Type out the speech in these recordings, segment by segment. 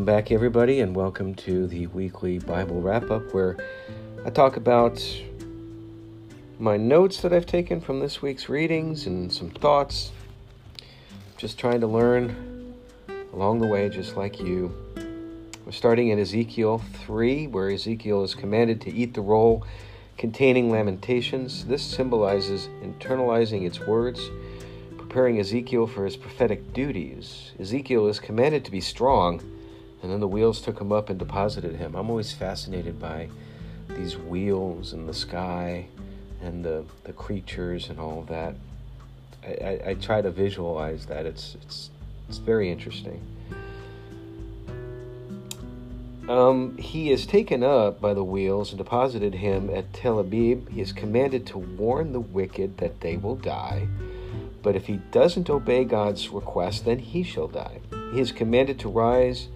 Welcome back, everybody, and welcome to the weekly Bible wrap up where I talk about my notes that I've taken from this week's readings and some thoughts. Just trying to learn along the way, just like you. We're starting in Ezekiel 3, where Ezekiel is commanded to eat the roll containing lamentations. This symbolizes internalizing its words preparing Ezekiel for his prophetic duties. Ezekiel is commanded to be strong, and then the wheels took him up and deposited him. I'm always fascinated by these wheels and the sky and the, the creatures and all that. I, I, I try to visualize that. It's, it's, it's very interesting. Um, he is taken up by the wheels and deposited him at Tel Abib. He is commanded to warn the wicked that they will die but if he doesn't obey God's request, then he shall die. He is commanded to rise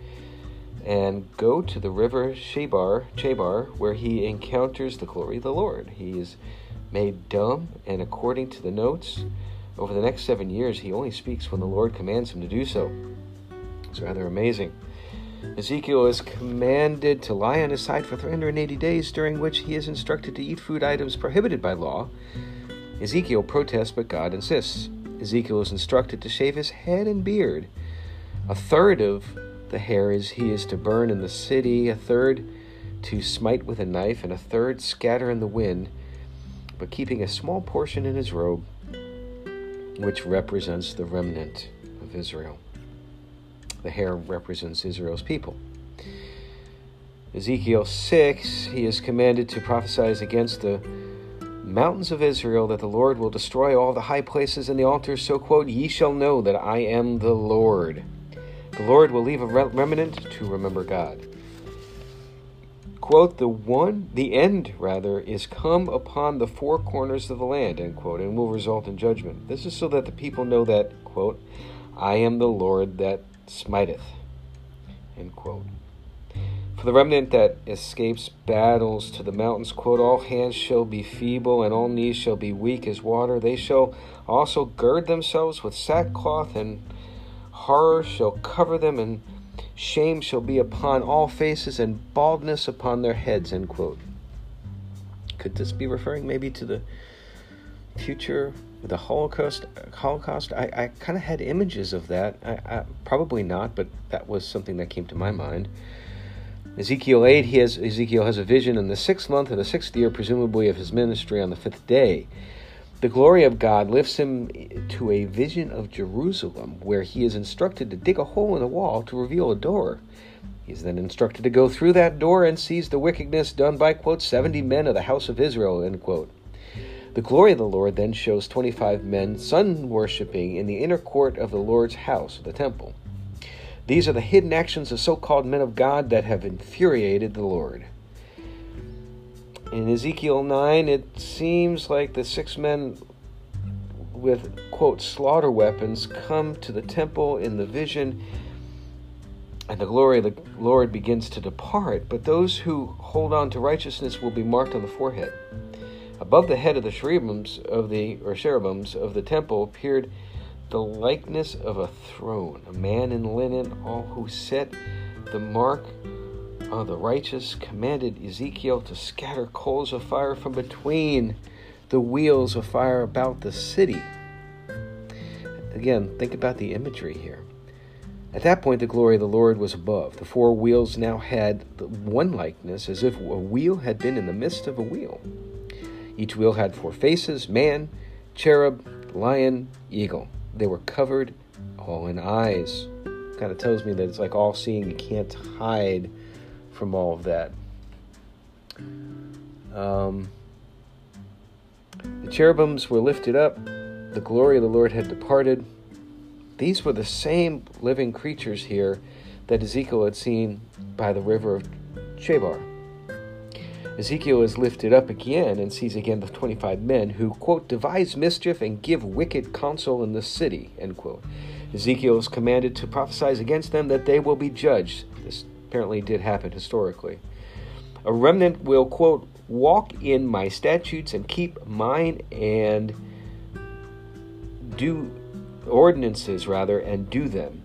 and go to the river Chebar, Chebar, where he encounters the glory of the Lord. He is made dumb, and according to the notes, over the next seven years, he only speaks when the Lord commands him to do so. It's rather amazing. Ezekiel is commanded to lie on his side for 380 days, during which he is instructed to eat food items prohibited by law. Ezekiel protests, but God insists. Ezekiel is instructed to shave his head and beard. A third of the hair is he is to burn in the city, a third to smite with a knife, and a third scatter in the wind, but keeping a small portion in his robe, which represents the remnant of Israel. The hair represents Israel's people. Ezekiel 6, he is commanded to prophesy against the mountains of Israel that the Lord will destroy all the high places and the altars. So, quote, Ye shall know that I am the Lord. The Lord will leave a remnant to remember God. Quote, the one, the end, rather, is come upon the four corners of the land, end quote, and will result in judgment. This is so that the people know that, quote, I am the Lord that smiteth, end quote. For the remnant that escapes battles to the mountains, quote, all hands shall be feeble, and all knees shall be weak as water. They shall also gird themselves with sackcloth, and horror shall cover them, and shame shall be upon all faces, and baldness upon their heads, end quote. Could this be referring maybe to the future the Holocaust? Holocaust. I, I kind of had images of that. I, I, probably not, but that was something that came to my mind. Ezekiel 8, he has, Ezekiel has a vision in the sixth month of the sixth year, presumably of his ministry on the fifth day. The glory of God lifts him to a vision of Jerusalem, where he is instructed to dig a hole in the wall to reveal a door. He is then instructed to go through that door and sees the wickedness done by, quote, 70 men of the house of Israel, end quote. The glory of the Lord then shows 25 men sun worshipping in the inner court of the Lord's house, the temple. These are the hidden actions of so called men of God that have infuriated the Lord. In Ezekiel 9, it seems like the six men with, quote, slaughter weapons come to the temple in the vision, and the glory of the Lord begins to depart. But those who hold on to righteousness will be marked on the forehead. Above the head of the cherubims of the or cherubims of the temple appeared the likeness of a throne, a man in linen, all who set the mark of the righteous, commanded Ezekiel to scatter coals of fire from between the wheels of fire about the city. Again, think about the imagery here. At that point, the glory of the Lord was above. The four wheels now had one likeness, as if a wheel had been in the midst of a wheel. Each wheel had four faces man, cherub, lion, eagle they were covered all in eyes. Kind of tells me that it's like all seeing, you can't hide from all of that. Um, the cherubims were lifted up, the glory of the Lord had departed. These were the same living creatures here that Ezekiel had seen by the river of Chebar. Ezekiel is lifted up again and sees again the 25 men who, quote, devise mischief and give wicked counsel in the city, end quote. Ezekiel is commanded to prophesy against them that they will be judged. This apparently did happen historically. A remnant will, quote, walk in my statutes and keep mine and do ordinances, rather, and do them.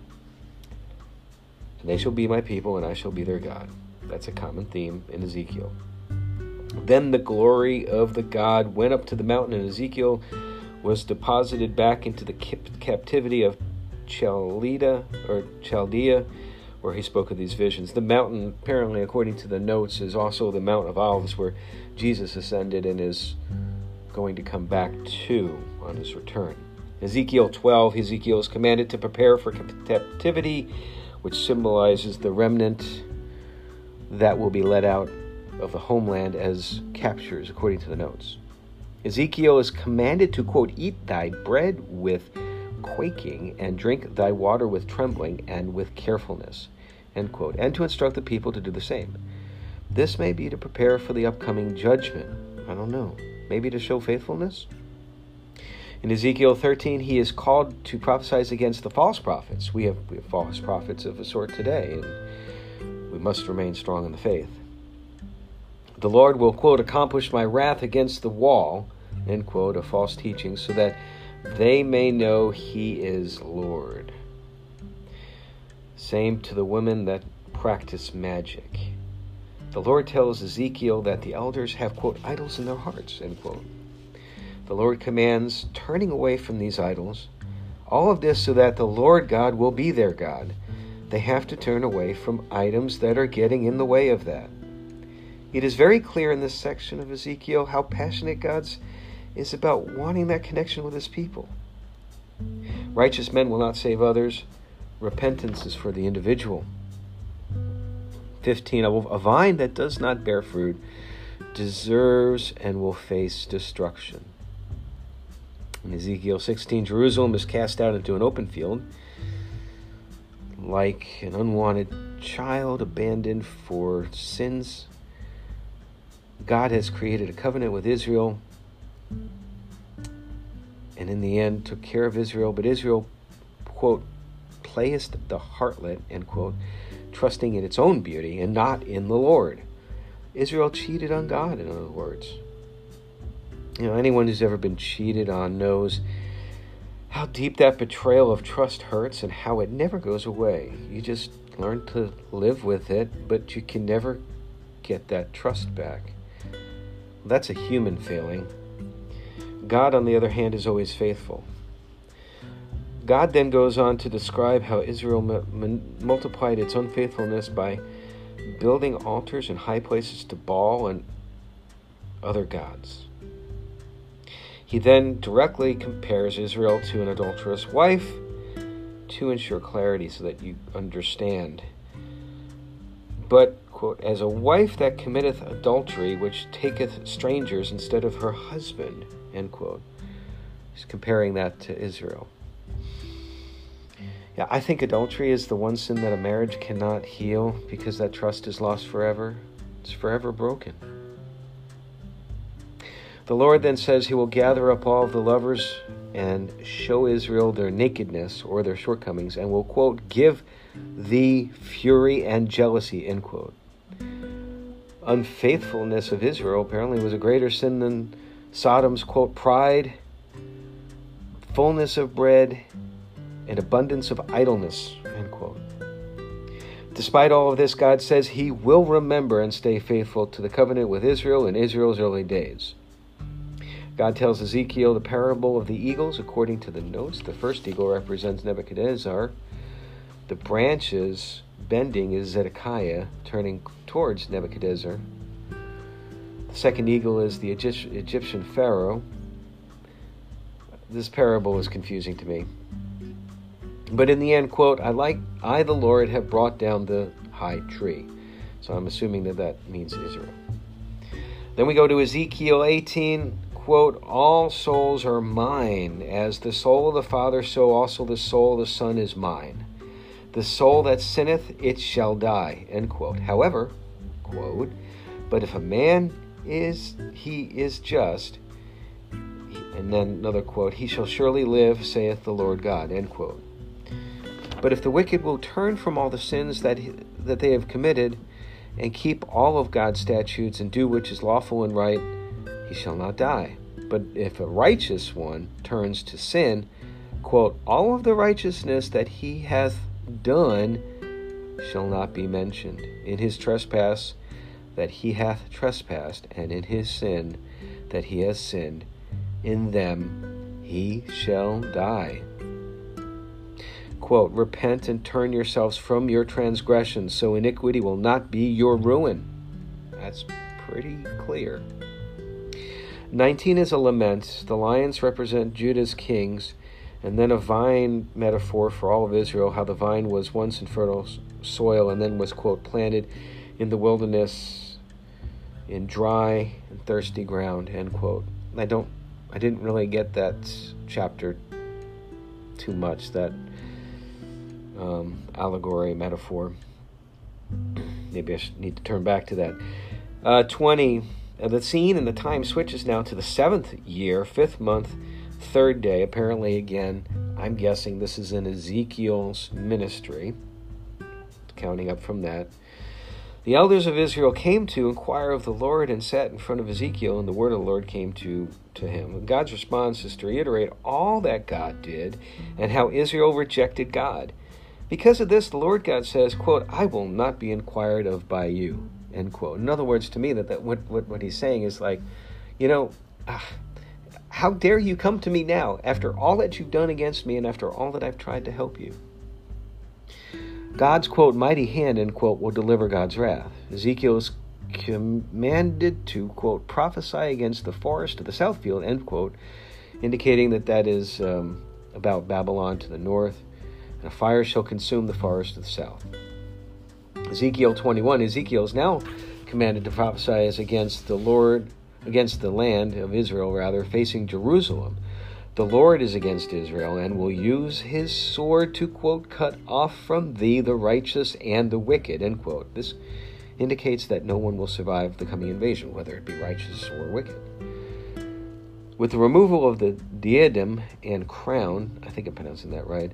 and they shall be my people, and I shall be their God. That's a common theme in Ezekiel. Then the glory of the God went up to the mountain, and Ezekiel was deposited back into the captivity of Chaldea or Chaldea, where he spoke of these visions. The mountain, apparently, according to the notes, is also the Mount of Olives, where Jesus ascended and is going to come back to on his return. Ezekiel 12, Ezekiel is commanded to prepare for captivity, which symbolizes the remnant that will be let out of the homeland as captures, according to the notes. Ezekiel is commanded to, quote, eat thy bread with quaking and drink thy water with trembling and with carefulness, and to instruct the people to do the same. This may be to prepare for the upcoming judgment. I don't know. Maybe to show faithfulness? In Ezekiel 13, he is called to prophesy against the false prophets. We have, we have false prophets of a sort today, and we must remain strong in the faith. The Lord will, quote, accomplish my wrath against the wall, end quote, of false teaching, so that they may know he is Lord. Same to the women that practice magic. The Lord tells Ezekiel that the elders have, quote, idols in their hearts, end quote. The Lord commands turning away from these idols. All of this so that the Lord God will be their God. They have to turn away from items that are getting in the way of that. It is very clear in this section of Ezekiel how passionate God's is about wanting that connection with his people. Righteous men will not save others. Repentance is for the individual. 15. A vine that does not bear fruit deserves and will face destruction. In Ezekiel 16, Jerusalem is cast out into an open field like an unwanted child abandoned for sins. God has created a covenant with Israel and in the end took care of Israel, but Israel, quote, playest the harlot, end quote, trusting in its own beauty and not in the Lord. Israel cheated on God, in other words. You know, anyone who's ever been cheated on knows how deep that betrayal of trust hurts and how it never goes away. You just learn to live with it, but you can never get that trust back. That's a human failing. God, on the other hand, is always faithful. God then goes on to describe how Israel multiplied its unfaithfulness by building altars and high places to Baal and other gods. He then directly compares Israel to an adulterous wife to ensure clarity so that you understand. But, quote, as a wife that committeth adultery, which taketh strangers instead of her husband, end quote. He's comparing that to Israel. Yeah, I think adultery is the one sin that a marriage cannot heal because that trust is lost forever. It's forever broken. The Lord then says he will gather up all the lovers and show Israel their nakedness or their shortcomings and will, quote, give thee fury and jealousy, end quote. Unfaithfulness of Israel apparently was a greater sin than Sodom's, quote, pride, fullness of bread, and abundance of idleness, end quote. Despite all of this, God says he will remember and stay faithful to the covenant with Israel in Israel's early days. God tells Ezekiel the parable of the eagles according to the notes. The first eagle represents Nebuchadnezzar. The branches bending is Zedekiah turning towards Nebuchadnezzar. The second eagle is the Egyptian Pharaoh. This parable is confusing to me. But in the end, quote, I like, I the Lord have brought down the high tree. So I'm assuming that that means Israel. Then we go to Ezekiel 18, quote, All souls are mine. As the soul of the Father, so also the soul of the Son is mine. The soul that sinneth, it shall die. End quote. However, quote, But if a man is, he is just, and then another quote, He shall surely live, saith the Lord God. End quote. But if the wicked will turn from all the sins that, that they have committed, and keep all of God's statutes, and do which is lawful and right, he shall not die. But if a righteous one turns to sin, quote, all of the righteousness that he hath done shall not be mentioned. In his trespass that he hath trespassed, and in his sin that he has sinned, in them he shall die. Quote, Repent and turn yourselves from your transgressions, so iniquity will not be your ruin. That's pretty clear. 19 is a lament. The lions represent Judah's kings, and then a vine metaphor for all of Israel, how the vine was once in fertile soil and then was, quote, planted in the wilderness in dry and thirsty ground, end quote. I don't, I didn't really get that chapter too much, that um, allegory, metaphor. Maybe I should need to turn back to that. Uh, 20 uh, the scene and the time switches now to the seventh year, fifth month, third day. Apparently, again, I'm guessing this is in Ezekiel's ministry. Counting up from that. The elders of Israel came to inquire of the Lord and sat in front of Ezekiel, and the word of the Lord came to, to him. And God's response is to reiterate all that God did and how Israel rejected God. Because of this, the Lord God says, quote, I will not be inquired of by you. End quote. In other words, to me, that, that what, what, what he's saying is like, you know, uh, how dare you come to me now after all that you've done against me and after all that I've tried to help you? God's quote mighty hand end quote will deliver God's wrath. Ezekiel is commanded to quote prophesy against the forest of the south field end quote, indicating that that is um, about Babylon to the north, and a fire shall consume the forest of the south. Ezekiel 21, Ezekiel is now commanded to prophesy as against the Lord, against the land of Israel, rather, facing Jerusalem. The Lord is against Israel and will use his sword to, quote, cut off from thee the righteous and the wicked, end quote. This indicates that no one will survive the coming invasion, whether it be righteous or wicked. With the removal of the diadem and crown, I think I'm pronouncing that right,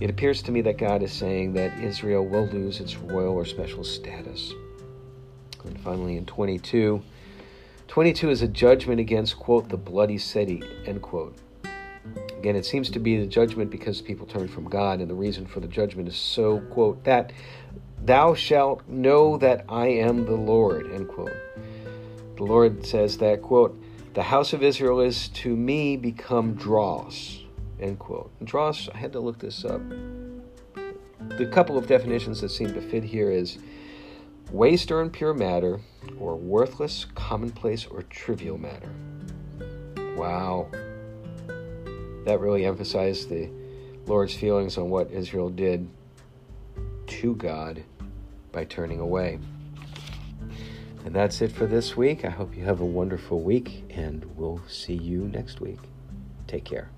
it appears to me that God is saying that Israel will lose its royal or special status. And finally, in 22, 22 is a judgment against, quote, the bloody city, end quote. Again, it seems to be the judgment because people turn from God, and the reason for the judgment is so, quote, that thou shalt know that I am the Lord, end quote. The Lord says that, quote, the house of Israel is to me become dross, End quote. And dross, I had to look this up. The couple of definitions that seem to fit here is waste or impure matter, or worthless, commonplace, or trivial matter. Wow. That really emphasized the Lord's feelings on what Israel did to God by turning away. And that's it for this week. I hope you have a wonderful week, and we'll see you next week. Take care.